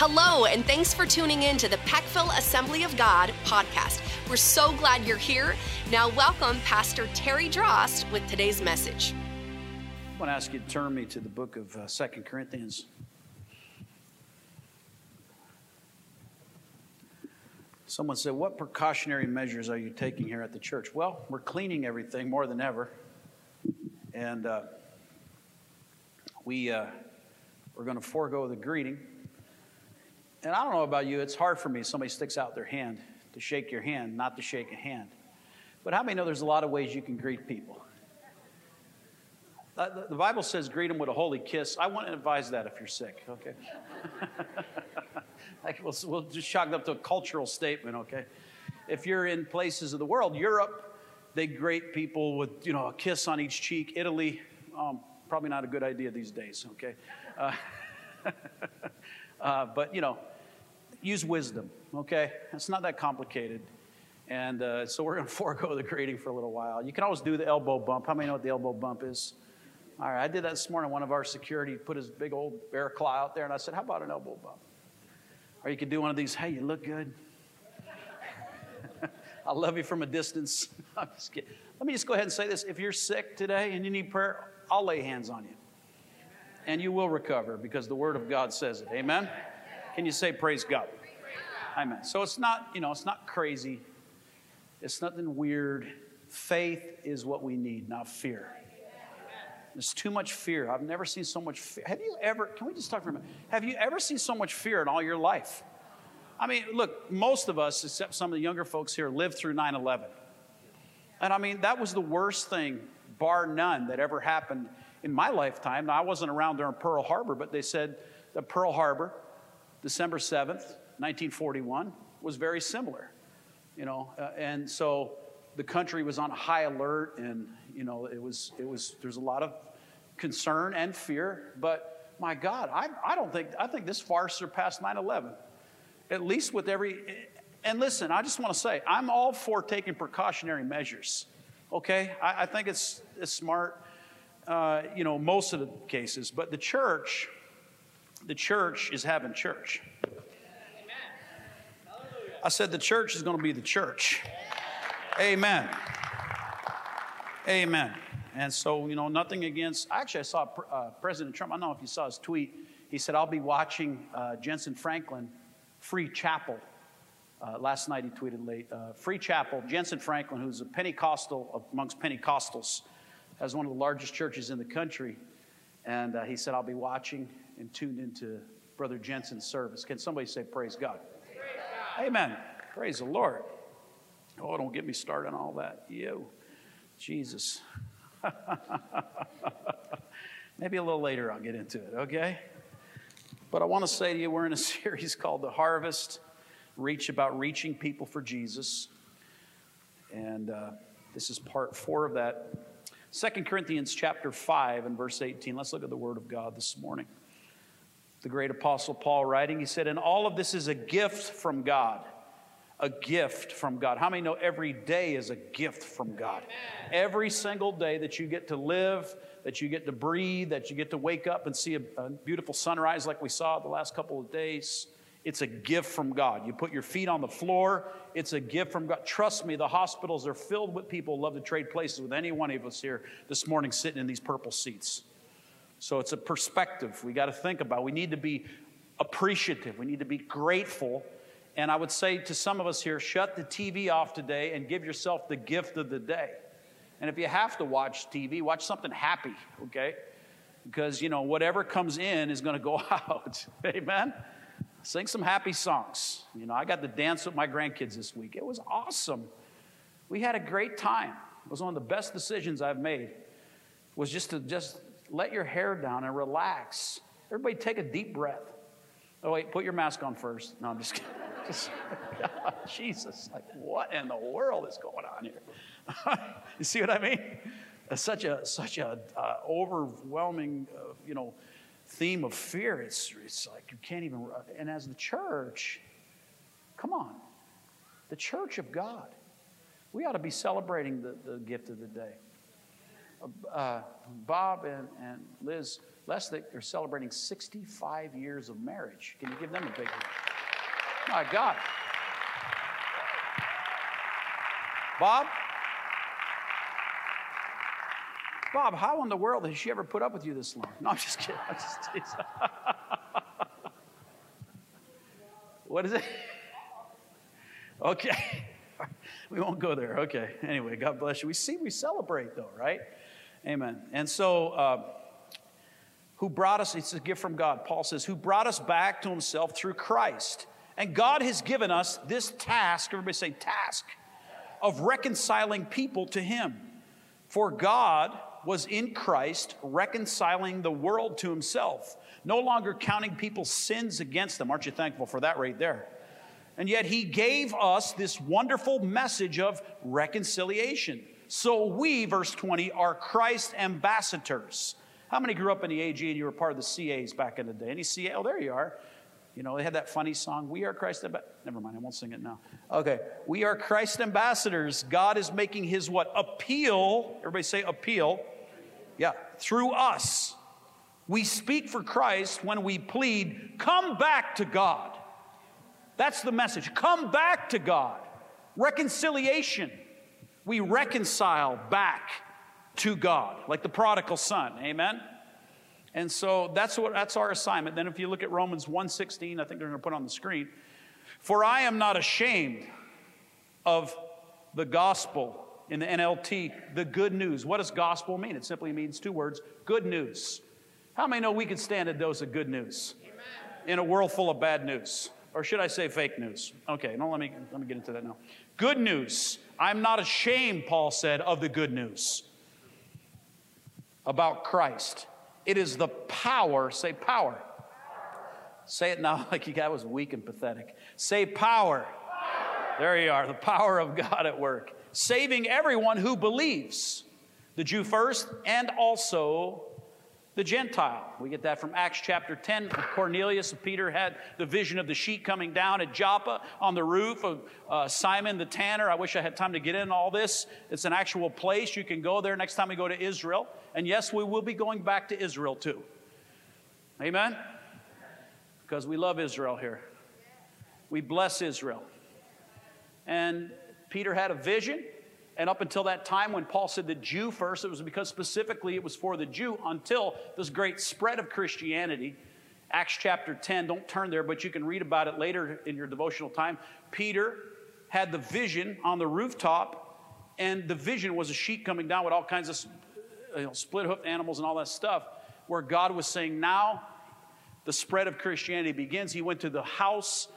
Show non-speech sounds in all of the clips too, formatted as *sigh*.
Hello, and thanks for tuning in to the Peckville Assembly of God podcast. We're so glad you're here. Now, welcome Pastor Terry Drost with today's message. I want to ask you to turn me to the book of uh, Second Corinthians. Someone said, What precautionary measures are you taking here at the church? Well, we're cleaning everything more than ever. And uh, we, uh, we're going to forego the greeting. And I don't know about you, it's hard for me. Somebody sticks out their hand to shake your hand, not to shake a hand. But how many know there's a lot of ways you can greet people? Uh, the Bible says greet them with a holy kiss. I wouldn't advise that if you're sick, okay? *laughs* we'll, we'll just chalk it up to a cultural statement, okay? If you're in places of the world, Europe, they greet people with, you know, a kiss on each cheek. Italy, um, probably not a good idea these days, okay? Uh, *laughs* uh, but, you know, use wisdom, okay? It's not that complicated. And uh, so we're going *laughs* to forego the greeting for a little while. You can always do the elbow bump. How many know what the elbow bump is? All right, I did that this morning. One of our security put his big old bear claw out there, and I said, How about an elbow bump? Or you could do one of these, Hey, you look good. *laughs* I love you from a distance. *laughs* I'm just kidding. Let me just go ahead and say this. If you're sick today and you need prayer, I'll lay hands on you. And you will recover because the Word of God says it. Amen? Can you say, Praise God? Amen. So it's not, you know, it's not crazy. It's nothing weird. Faith is what we need, not fear. There's too much fear. I've never seen so much fear. Have you ever, can we just talk for a minute? Have you ever seen so much fear in all your life? I mean, look, most of us, except some of the younger folks here, lived through 9 11. And I mean, that was the worst thing, bar none, that ever happened in my lifetime. I wasn't around during Pearl Harbor, but they said that Pearl Harbor, December 7th, 1941, was very similar. You know, uh, and so the country was on high alert, and you know, it was it was there's a lot of concern and fear. But my God, I, I don't think, I think this far surpassed 9 11. At least with every, and listen, I just want to say, I'm all for taking precautionary measures. Okay? I, I think it's, it's smart, uh, you know, most of the cases. But the church, the church is having church. I said the church is going to be the church. Amen. Amen. And so, you know, nothing against. Actually, I saw uh, President Trump. I don't know if you saw his tweet. He said, I'll be watching uh, Jentezen Franklin Free Chapel. Uh, last night he tweeted late. Uh, Free Chapel, Jentezen Franklin, who's a Pentecostal amongst Pentecostals, has one of the largest churches in the country. And uh, he said, I'll be watching and tuned into Brother Jentezen's service. Can somebody say, Praise God? Praise God. Amen. Praise the Lord. Oh, don't get me started on all that. You, Jesus. *laughs* Maybe a little later I'll get into it, okay? But I want to say to you, we're in a *laughs* series called The Harvest Reach about reaching people for Jesus. And uh, this is part four of that. Second Corinthians chapter 5 and verse 18. Let's look at the Word of God this morning. The great apostle Paul writing, he said, And all of this is a gift from God a gift from God. How many know every day is a gift from God? Amen. Every single day that you get to live, that you get to breathe, that you get to wake up and see a, a, beautiful sunrise like we saw the last couple of days, it's a gift from God. You put your feet on the floor, it's a gift from God. Trust me, the hospitals are filled with people love to trade places with any one of us here this morning sitting in these purple seats. So it's a perspective we got to think about. We need to be appreciative, we need to be grateful and I would say to some of us here, shut the TV off today and give yourself the gift of the day. And if you have to watch TV, watch something happy, okay? Because, you know, whatever comes in is going to go *laughs* out. Amen? Sing some happy songs. You know, I got to dance with my grandkids this week. It was awesome. We had a great time. It was one of the best decisions I've made. Was just to just let your hair down and relax. Everybody take a deep breath. Oh, wait, put your mask on first. No, I'm just kidding. *laughs* *laughs* Jesus, like what in the world is going on here? *laughs* you see what I mean? It's such a such a uh, overwhelming, uh, you know, theme of fear. It's it's like you can't even. And as the church, come on, the church of God, we ought to be celebrating the, the gift of the day. Uh, Bob and, and Liz Les, they're celebrating 65 years of marriage. Can you give them a big hand? My God. Bob? Bob, how in the world has she ever put up with you this long? No, I'm just kidding. I'm just *laughs* what is it? Okay. *laughs* We won't go there. Okay. Anyway, God bless you. We see, we celebrate though, right? Amen. And so, uh, who brought us, it's a gift from God. Paul says, who brought us back to himself through Christ. And God has given us this task, everybody say task, of reconciling people to him. For God was in Christ reconciling the world to himself, no longer counting people's sins against them. Aren't you thankful for that right there? And yet he gave us this wonderful message of reconciliation. So we, verse 20, are Christ ambassadors. How many grew up in the AG and you were part of the CAs back in the day? Any CA? Oh, there you are. You know, they had that funny song, We Are Christ Ambassadors. Never mind, I won't sing it now. Okay, we are Christ ambassadors. God is making his what? Appeal. Everybody say appeal. Yeah, through us. We speak for Christ when we plead, come back to God. That's the message. Come back to God. Reconciliation. We reconcile back to God, like the prodigal son. Amen. And so that's what that's our assignment. Then if you look at Romans 1:16, I think they're going to put on the screen. For I am not ashamed of the gospel in the NLT, the good news. What does gospel mean? It simply means two words, good news. How many know we could stand a dose of good news Amen. in a world full of bad news? Or should I say fake news? Okay, no, let me let me get into that now. Good news. I'm not ashamed, Paul said, of the good news about Christ. It is the power, say power. Say it now *laughs* like you guy was weak and pathetic. Say power. power. There you are, the power of God at work, saving everyone who believes, the Jew first and also the Gentile. We get that from Acts chapter 10. Cornelius, and Peter had the vision of the sheet coming down at Joppa on the roof of uh, Simon the tanner. I wish I had time to get in all this. It's an actual place. You can go there next time we go to Israel. And yes, we will be going back to Israel too. Amen? Because we love Israel here. We bless Israel. And Peter had a vision. And up until that time, when Paul said the Jew first, it was because specifically it was for the Jew until this great spread of Christianity. Acts chapter 10, don't turn there, but you can read about it later in your devotional time. Peter had the vision on the rooftop, and the vision was a sheet coming down with all kinds of you know, split hoofed animals and all that stuff, where God was saying, Now the spread of Christianity begins. He went to the house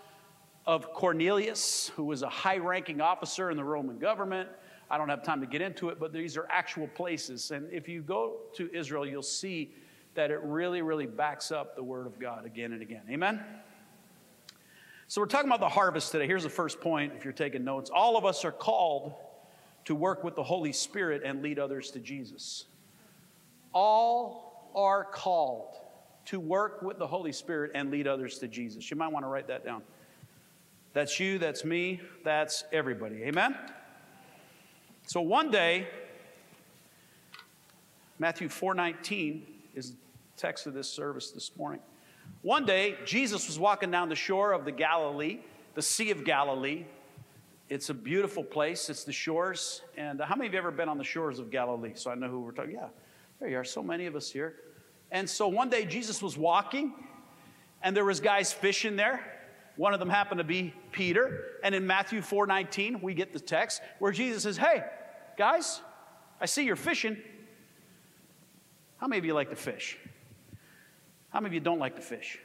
of Cornelius, who was a high ranking officer in the Roman government. I don't have time to get into it, but these are actual places. And if you go to Israel, you'll see that it really, really backs up the Word of God again and again. Amen? So we're talking about the harvest today. Here's the first point if you're taking notes. All of us are called to work with the Holy Spirit and lead others to Jesus. All are called to work with the Holy Spirit and lead others to Jesus. You might want to write that down. That's you, that's me, that's everybody. Amen? So one day, Matthew 4:19 is the text of this service this morning. One day, Jesus was walking down the shore of the Galilee, the Sea of Galilee. It's a beautiful place. It's the shores. And how many of you have ever been on the shores of Galilee? So I know who we're talking. Yeah, there you are. So many of us here. And so one day Jesus was walking, and there was guys fishing there. One of them happened to be Peter. And in Matthew 4:19, we get the text where Jesus says, "Hey, Guys, I see you're fishing. How many of you like to fish? How many of you don't like to fish?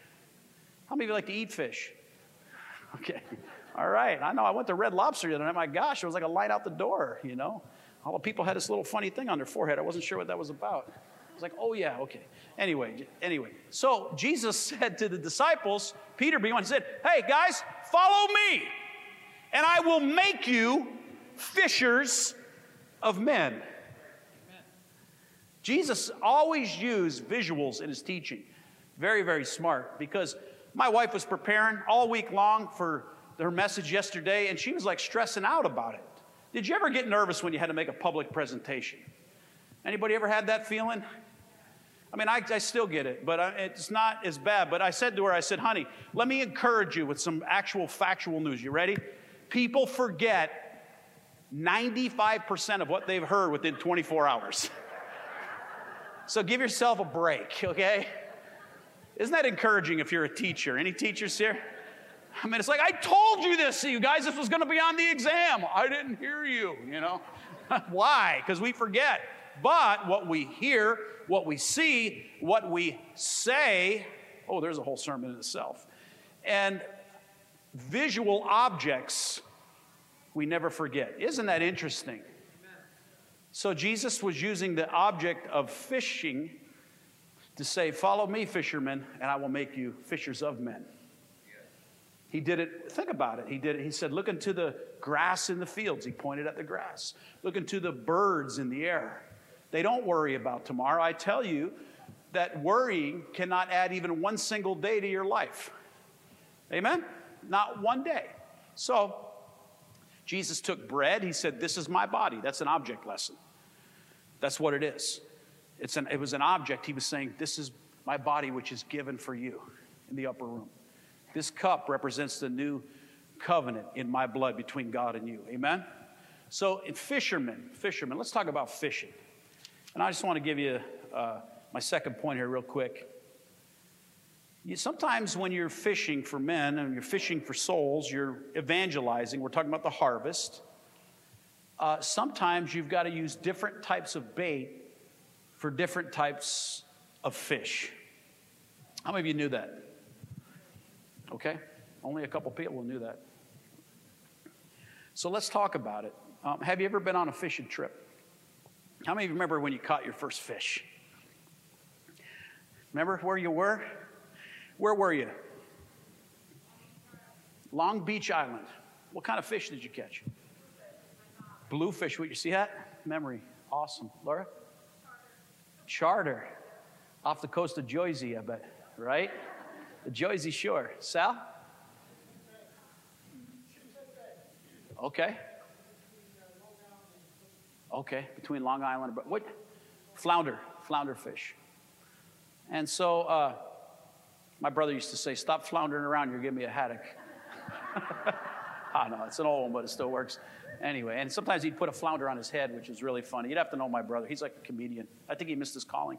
How many of you like to eat fish? Okay. All right. I know I went to Red Lobster the other night. My gosh, it was like a light out the door, you know. All the people had this little funny thing on their forehead. I wasn't sure what that was about. I was like, oh, yeah, okay. Anyway, anyway. So Jesus *laughs* said to the disciples, Peter being one, he said, hey, guys, follow me, and I will make you fishers of men. Jesus always used visuals in his teaching. Very, very smart because my wife was preparing all week long for her message yesterday and she was like stressing out about it. Did you ever get nervous when you had to make a public presentation? Anybody ever had that feeling? I mean, I, I still get it, but I, it's not as bad. But I said to her, I said, honey, let me encourage you with some actual factual news. You ready? People forget 95% of what they've heard within 24 hours. so give yourself a break, okay? Isn't that encouraging if you're a teacher? Any teachers here? I mean, it's like, I told you this, you guys, this was to be on the exam. I didn't hear you, you know? *laughs* Why? Because we forget. But what we hear, what we see, what we say, oh, there's a whole sermon in itself. And visual objects, we never forget. Isn't that interesting? So Jesus was using the object of fishing to say, Follow me, fishermen, and I will make you fishers of men. He did it, think about it. He did it. He said, Look into the grass in the fields. He pointed at the grass. Look into the birds in the air. They don't worry about tomorrow. I tell you that worrying cannot add even one single day to your life. Amen? Not one day. So, Jesus took bread. He said, This is my body. That's an object lesson. That's what it is. It's an, it was an object. He was saying, This is my body, which is given for you in the upper room. This cup represents the new covenant in my blood between God and you. Amen? So, fishermen, fishermen, let's talk about fishing. And I just want to give you uh, my second point here, real quick. Sometimes when you're fishing for men and you're fishing for souls, you're evangelizing, we're talking about the harvest. Uh, sometimes you've got to use different types of bait for different types of fish. How many of you knew that? Okay? Only a couple people knew that. So let's talk about it. Um, have you ever been on a fishing trip? How many of you remember when you caught your first fish? Remember where you were? Where were you? Long Beach Island. What kind of fish did you catch? Bluefish. What you see that? Memory. Awesome. Laura? Charter. Off the coast of Jersey, I bet. Right? The Jersey Shore. Sal? Okay. Okay, between Long Island, but what? Flounder, flounder fish. And so uh, my brother used to say, Stop floundering around, you're giving me a haddock. *laughs* I know, it's an old one, but it still works. Anyway, and sometimes he'd put a flounder on his head, which is really funny. You'd have to know my brother. He's like a comedian. I think he missed his calling.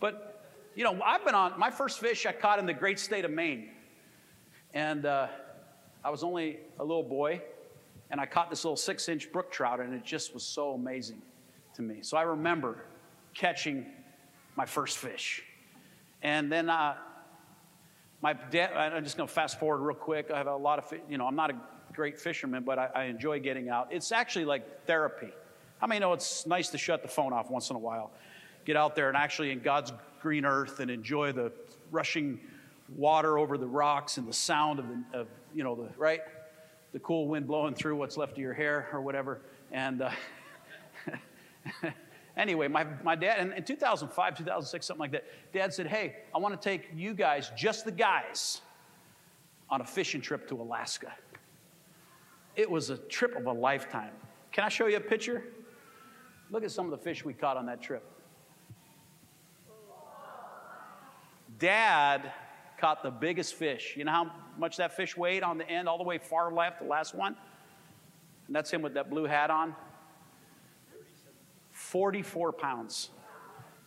But, you know, I've been on, my first fish I caught in the great state of Maine. And uh, I was only a little boy, and I caught this little six inch brook trout, and it just was so amazing to me. So I remember catching my first fish. And then uh, my dad, I'm just going to fast forward real quick. I have a lot of, you know, I'm not a great fisherman, but I, I enjoy getting out. It's actually like therapy. How many know it's nice to shut the phone off once in a while? Get out there and actually in God's green earth and enjoy the rushing water over the rocks and the sound of the, of, you know, the, right? The cool wind blowing through what's left of your hair or whatever. And uh, *laughs* anyway, my, my dad, in, in 2005, 2006, something like that, dad said, Hey, I want to take you guys, just the guys, on a fishing trip to Alaska. It was a trip of a lifetime. Can I show you a picture? Look at some of the fish we caught on that trip. Dad caught the biggest fish. You know how much that fish weighed on the end, all the way far left, the last one? And that's him with that blue hat on. 44 pounds.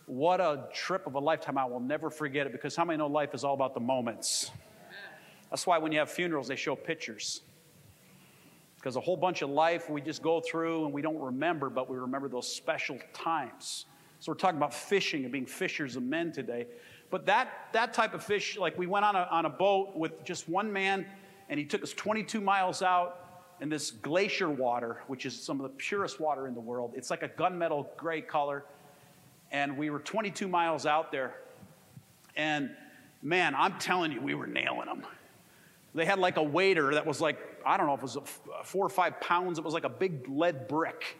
What a trip of a lifetime. I will never forget it because how many know life is all about the moments? That's why when you have funerals, they show pictures because a whole bunch of life we just go through and we don't remember, but we remember those special times. So we're talking about fishing and being fishers of men today. But that, that type of fish, like we went on a, on a boat with just one man, and he took us 22 miles out in this glacier water, which is some of the purest water in the world. It's like a gunmetal gray color. And we were 22 miles out there. And man, I'm telling you, we were nailing them. They had like a waiter that was like, I don't know if it was four or five pounds. It was like a big lead brick.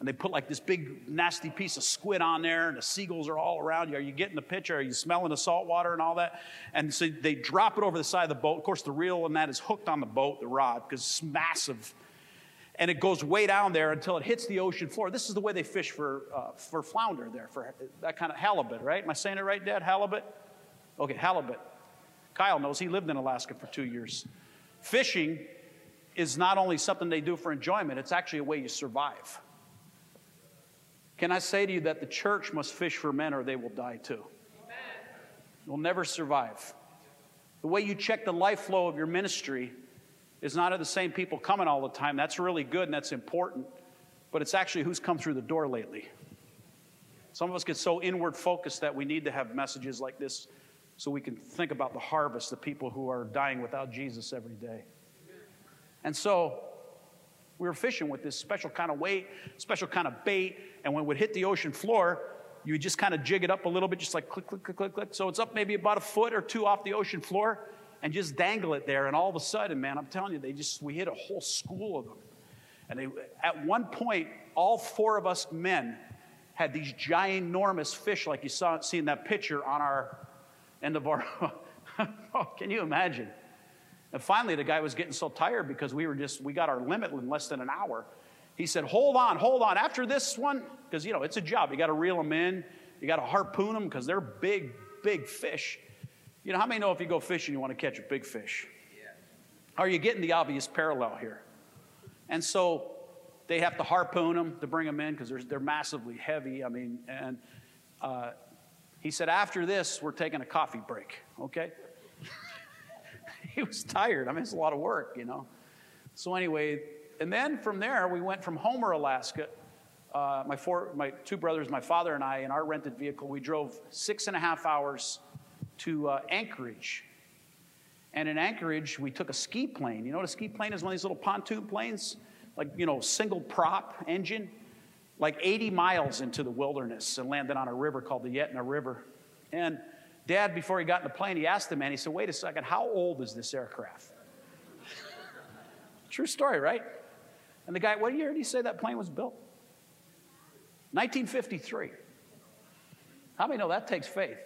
And they put like this big nasty piece of squid on there, and the seagulls are all around you. Are you getting the picture? Are you smelling the salt water and all that? And so they drop it over the side of the boat. Of course, the reel and that is hooked on the boat, the rod, because it's massive. and it goes way down there until it hits the ocean floor. This is the way they fish for, uh, for flounder there, for that kind of halibut, right? Am I saying it right, Dad? Halibut? Okay, halibut. Kyle knows he lived in Alaska for two years. Fishing is not only something they do for enjoyment, it's actually a way you survive. Can I say to you that the church must fish for men or they will die too? You'll never survive. The way you check the life flow of your ministry is not of the same people coming all the time. That's really good and that's important, but it's actually who's come through the door lately. Some of us get so inward focused that we need to have messages like this so we can think about the harvest, the people who are dying without Jesus every day. And so we were fishing with this special kind of weight, special kind of bait, and when it would hit the ocean floor, you would just kind of jig it up a little bit, just like click, click, click, click, click. So it's up maybe about a foot or two off the ocean floor and just dangle it there. And all of a sudden, man, I'm telling you, they just, we hit a whole school of them. And they, at one point, all four of us men had these ginormous fish, like you saw see in that picture on our end of our. *laughs* oh, can you imagine? And finally, the guy was getting so tired because we were just, we got our limit in less than an hour. He said, Hold on, hold on. After this one, because, you know, it's a job. You got to reel them in, you got to harpoon them because they're big, big fish. You know, how many know if you go fishing, you want to catch a big fish? Yeah. Are you getting the obvious parallel here? And so they have to harpoon them to bring them in because they're, they're massively heavy. I mean, and uh, he said, after this, we're taking a coffee break, okay? *laughs* he was tired. I mean, it's a lot of work, you know. So, anyway, and then from there, we went from Homer, Alaska. Uh, my, four, my two brothers, my father, and I, in our rented vehicle, we drove six and a half hours to uh, Anchorage. And in Anchorage, we took a ski plane. You know what a ski plane is? One of these little pontoon planes, like, you know, single prop engine, like 80 miles into the wilderness and landed on a river called the Yentna River. And dad, before he got in the plane, he asked the man, he said, wait a second, how old is this aircraft? True story, right? And the guy, what year did he say that plane was built? 1953. How many know that takes faith?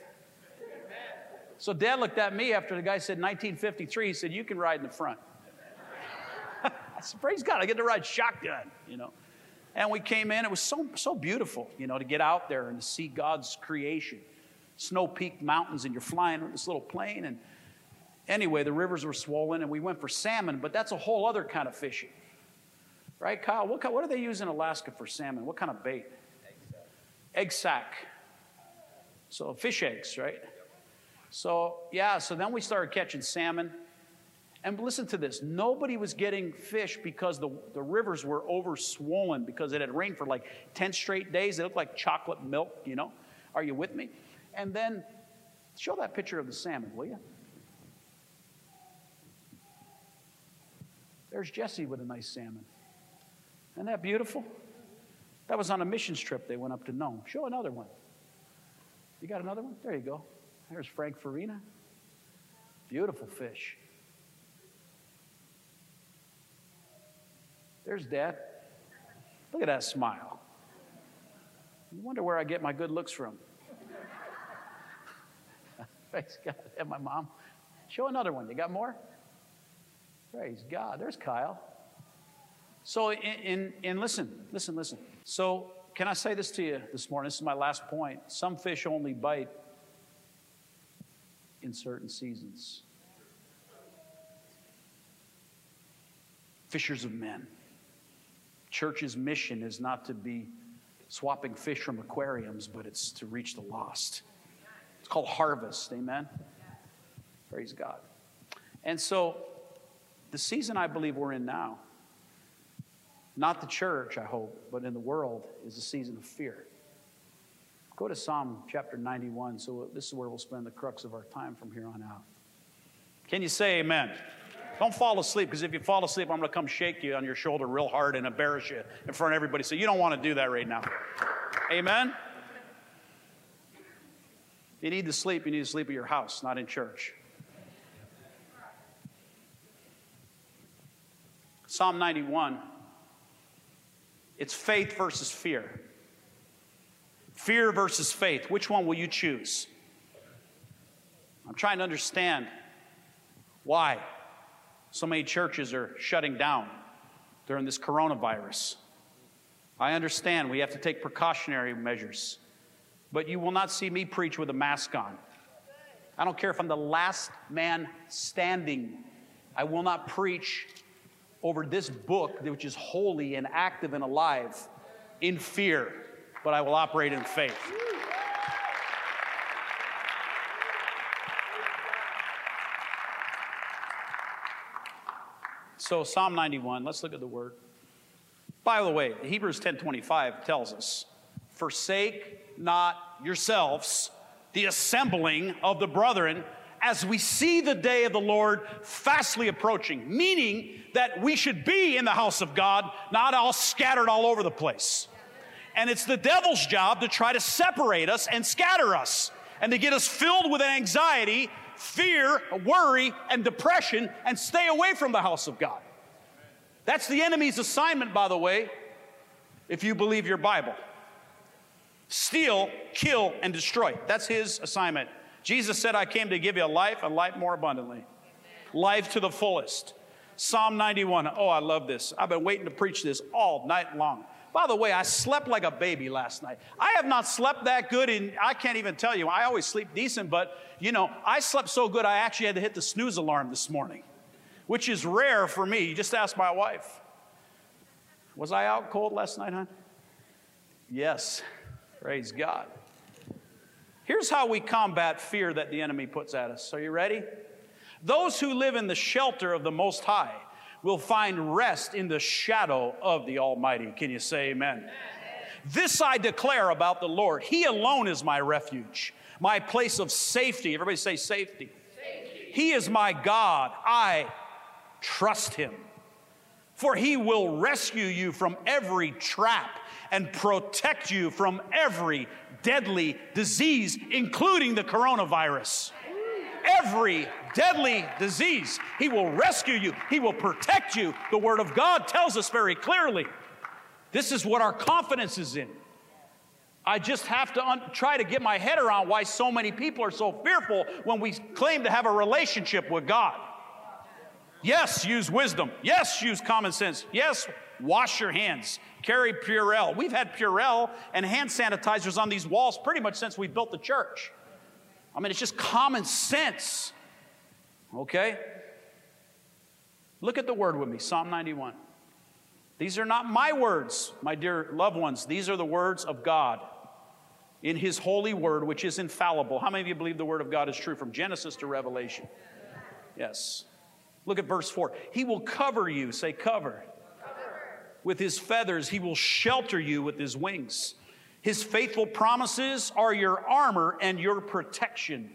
So dad looked at me after the guy said 1953. He said, You can ride in the front. *laughs* I said, Praise God, I get to ride shotgun, you know. And we came in, it was so, so beautiful, you know, to get out there and to see God's creation. Snow peaked mountains, and you're flying with this little plane. And anyway, the rivers were swollen, and we went for salmon, but that's a whole other kind of fishing. Right, Kyle? What, what do they use in Alaska for salmon? What kind of bait? Egg sack. So fish eggs, right? So, yeah, so then we started catching salmon. And listen to this nobody was getting fish because the, the rivers were over swollen because it had rained for like 10 straight days. They looked like chocolate milk, you know. Are you with me? And then show that picture of the salmon, will you? There's Jesse with a nice salmon. Isn't that beautiful? That was on a missions trip they went up to Nome. Show another one. You got another one? There you go. There's Frank Farina. Beautiful fish. There's Dad. Look at that smile. You wonder where I get my good looks from. *laughs* Praise God. And my mom. Show another one. You got more? Praise God. There's Kyle. So, in, in, listen, listen, listen. So, can I say this to you this morning? This is my last point. Some fish only bite in certain seasons. Fishers of men. Church's mission is not to be swapping fish from aquariums, but it's to reach the lost. It's called harvest, amen? Praise God. And so, the season I believe we're in now, not the church, I hope, but in the world, is a season of fear. Go to Psalm chapter 91. So this is where we'll spend the crux of our time from here on out. Can you say amen? Don't fall asleep, because if you fall asleep, I'm going to come shake you on your shoulder real hard and embarrass you in front of everybody. So you don't want to do that right now. Amen? If you need to sleep, you need to sleep at your house, not in church. Psalm 91. It's faith versus fear. Fear versus faith. Which one will you choose? I'm trying to understand why so many churches are shutting down during this coronavirus. I understand we have to take precautionary measures, but you will not see me preach with a mask on. I don't care if I'm the last man standing. I will not preach over this book, which is holy and active and alive, in fear, but I will operate in faith. So Psalm 91, let's look at the word. By the way, Hebrews 10:25 tells us, "Forsake not yourselves the assembling of the brethren as we see the day of the Lord fastly approaching, meaning that we should be in the house of God, not all scattered all over the place. And it's the devil's job to try to separate us and scatter us and to get us filled with anxiety, fear, worry, and depression and stay away from the house of God. That's the enemy's assignment, by the way, if you believe your Bible. Steal, kill, and destroy. That's his assignment. Jesus said, I came to give you a life and life more abundantly. Life to the fullest. Psalm 91. Oh, I love this. I've been waiting to preach this all night long. By the way, I slept like a baby last night. I have not slept that good in, I can't even tell you. I always sleep decent, but you know, I slept so good I actually had to hit the snooze alarm this morning, which is rare for me. You just ask my wife. Was I out cold last night, hon? Yes. Praise God. Here's how we combat fear that the enemy puts at us. Are you ready? Those who live in the shelter of the Most High will find rest in the shadow of the Almighty. Can you say amen? amen? This I declare about the Lord. He alone is my refuge, my place of safety. Everybody say safety. safety. He is my God. I trust him. For he will rescue you from every trap and protect you from every deadly disease, including the coronavirus. Every deadly disease. He will rescue you, He will protect you. The Word of God tells us very clearly. This is what our confidence is in. I just have to un- try to get my head around why so many people are so fearful when we claim to have a relationship with God. Yes, use wisdom. Yes, use common sense. Yes, wash your hands. Carry Purell. We've had Purell and hand sanitizers on these walls pretty much since we built the church. I mean, it's just common sense. Okay? Look at the word with me Psalm 91. These are not my words, my dear loved ones. These are the words of God in His holy word, which is infallible. How many of you believe the word of God is true from Genesis to Revelation? Yes. Look at verse 4. He will cover you, say, cover. With his feathers, he will shelter you with his wings. His faithful promises are your armor and your protection.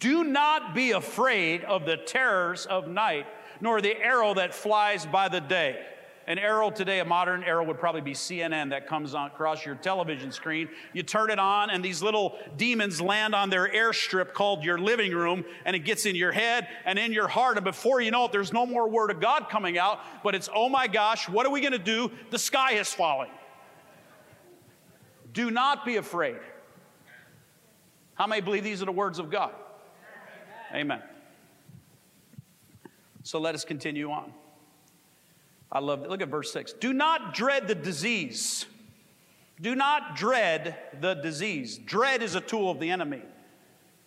Do not be afraid of the terrors of night, nor the arrow that flies by the day. An arrow today, a modern arrow would probably be CNN that comes on, across your television screen. You turn it on, and these little demons land on their airstrip called your living room, and it gets in your head and in your heart. And before you know it, there's no more word of God coming out, but it's, oh my gosh, what are we going to do? The sky is falling. Do not be afraid. How many believe these are the words of God? Amen. So let us continue on. I love it. Look at verse 6. Do not dread the disease. Do not dread the disease. Dread is a tool of the enemy.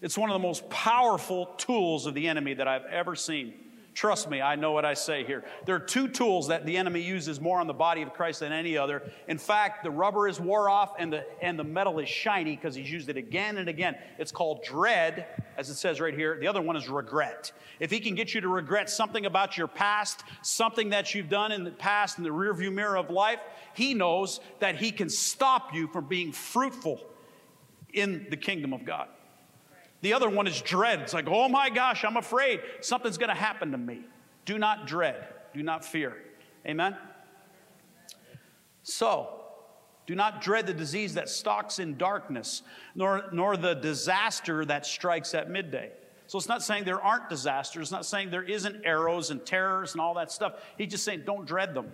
It's one of the most powerful tools of the enemy that I've ever seen. Trust me, I know what I say here. There are two tools that the enemy uses more on the body of Christ than any other. In fact, the rubber is wore off and the, and the metal is shiny because he's used it again and again. It's called dread, as it says right here. The other one is regret. If he can get you to regret something about your past, something that you've done in the past in the rearview mirror of life, he knows that he can stop you from being fruitful in the kingdom of God. The other one is dread. It's like, oh my gosh, I'm afraid something's going to happen to me. Do not dread, do not fear. Amen? So, do not dread the disease that stalks in darkness, nor, nor the disaster that strikes at midday. So it's not saying there aren't disasters. It's not saying there isn't arrows and terrors and all that stuff. He's just saying don't dread them.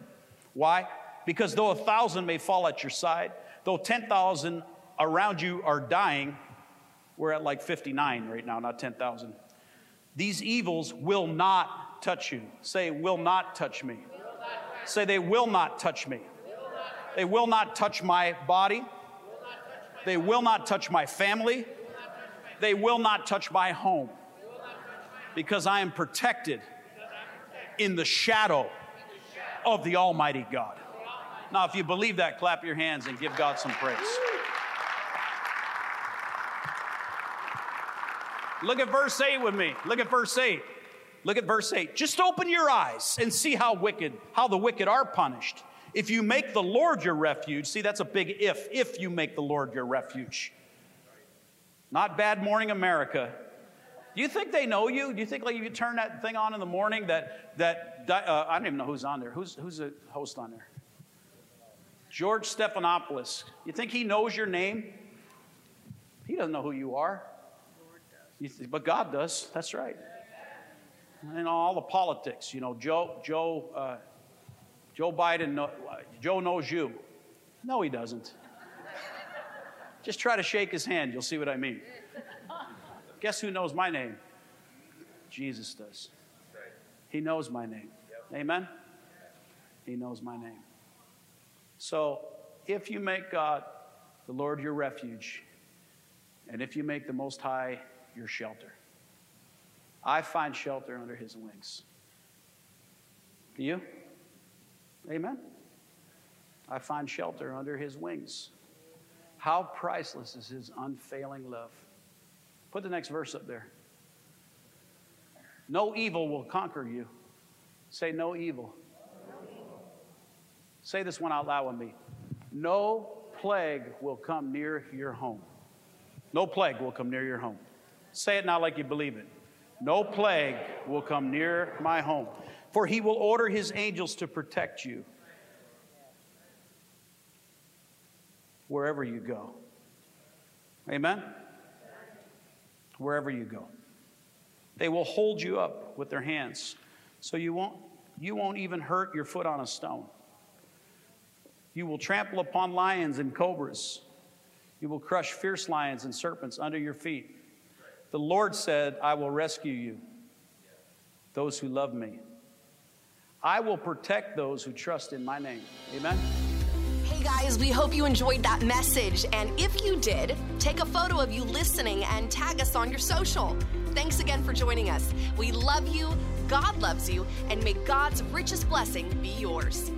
Why? Because though a thousand may fall at your side, though 10,000 around you are dying, we're at like 59 right now, not 10,000. These evils will not touch you. Say, will not touch me. Say, they will not touch me. They will not touch my body. They will not touch my family. They will not touch my home because I am protected in the shadow of the Almighty God. Now, if you believe that, clap your hands and give God some praise. Look at verse 8 with me. Look at verse 8. Look at verse 8. Just open your eyes and see how wicked, how the wicked are punished. If you make the Lord your refuge, see, that's a big if, if you make the Lord your refuge. Not bad morning America. Do you think they know you? Do you think like if you turn that thing on in the morning that, that uh, I don't even know who's on there. Who's, who's the host on there? George Stephanopoulos. You think he knows your name? He doesn't know who you are. But God does. That's right. And all the politics, you know, Joe, Joe, uh, Joe Biden, know, Joe knows you. No, he doesn't. Just try to shake his hand. You'll see what I mean. Guess who knows my name? Jesus does. He knows my name. Amen? He knows my name. So if you make God the Lord your refuge, and if you make the Most High your shelter, I find shelter under his wings. Do you? Amen? I find shelter under his wings. How priceless is his unfailing love. Put the next verse up there. No evil will conquer you. Say, no evil. Say this one out loud with me. No plague will come near your home. No plague will come near your home. Say it now like you believe it. No plague will come near my home, for he will order his angels to protect you wherever you go. Amen? Wherever you go. They will hold you up with their hands so you won't, you won't even hurt your foot on a stone. You will trample upon lions and cobras. You will crush fierce lions and serpents under your feet. The Lord said, I will rescue you, those who love me. I will protect those who trust in my name. Amen. Hey guys, we hope you enjoyed that message. And if you did, take a photo of you listening and tag us on your social. Thanks again for joining us. We love you, God loves you, and may God's richest blessing be yours.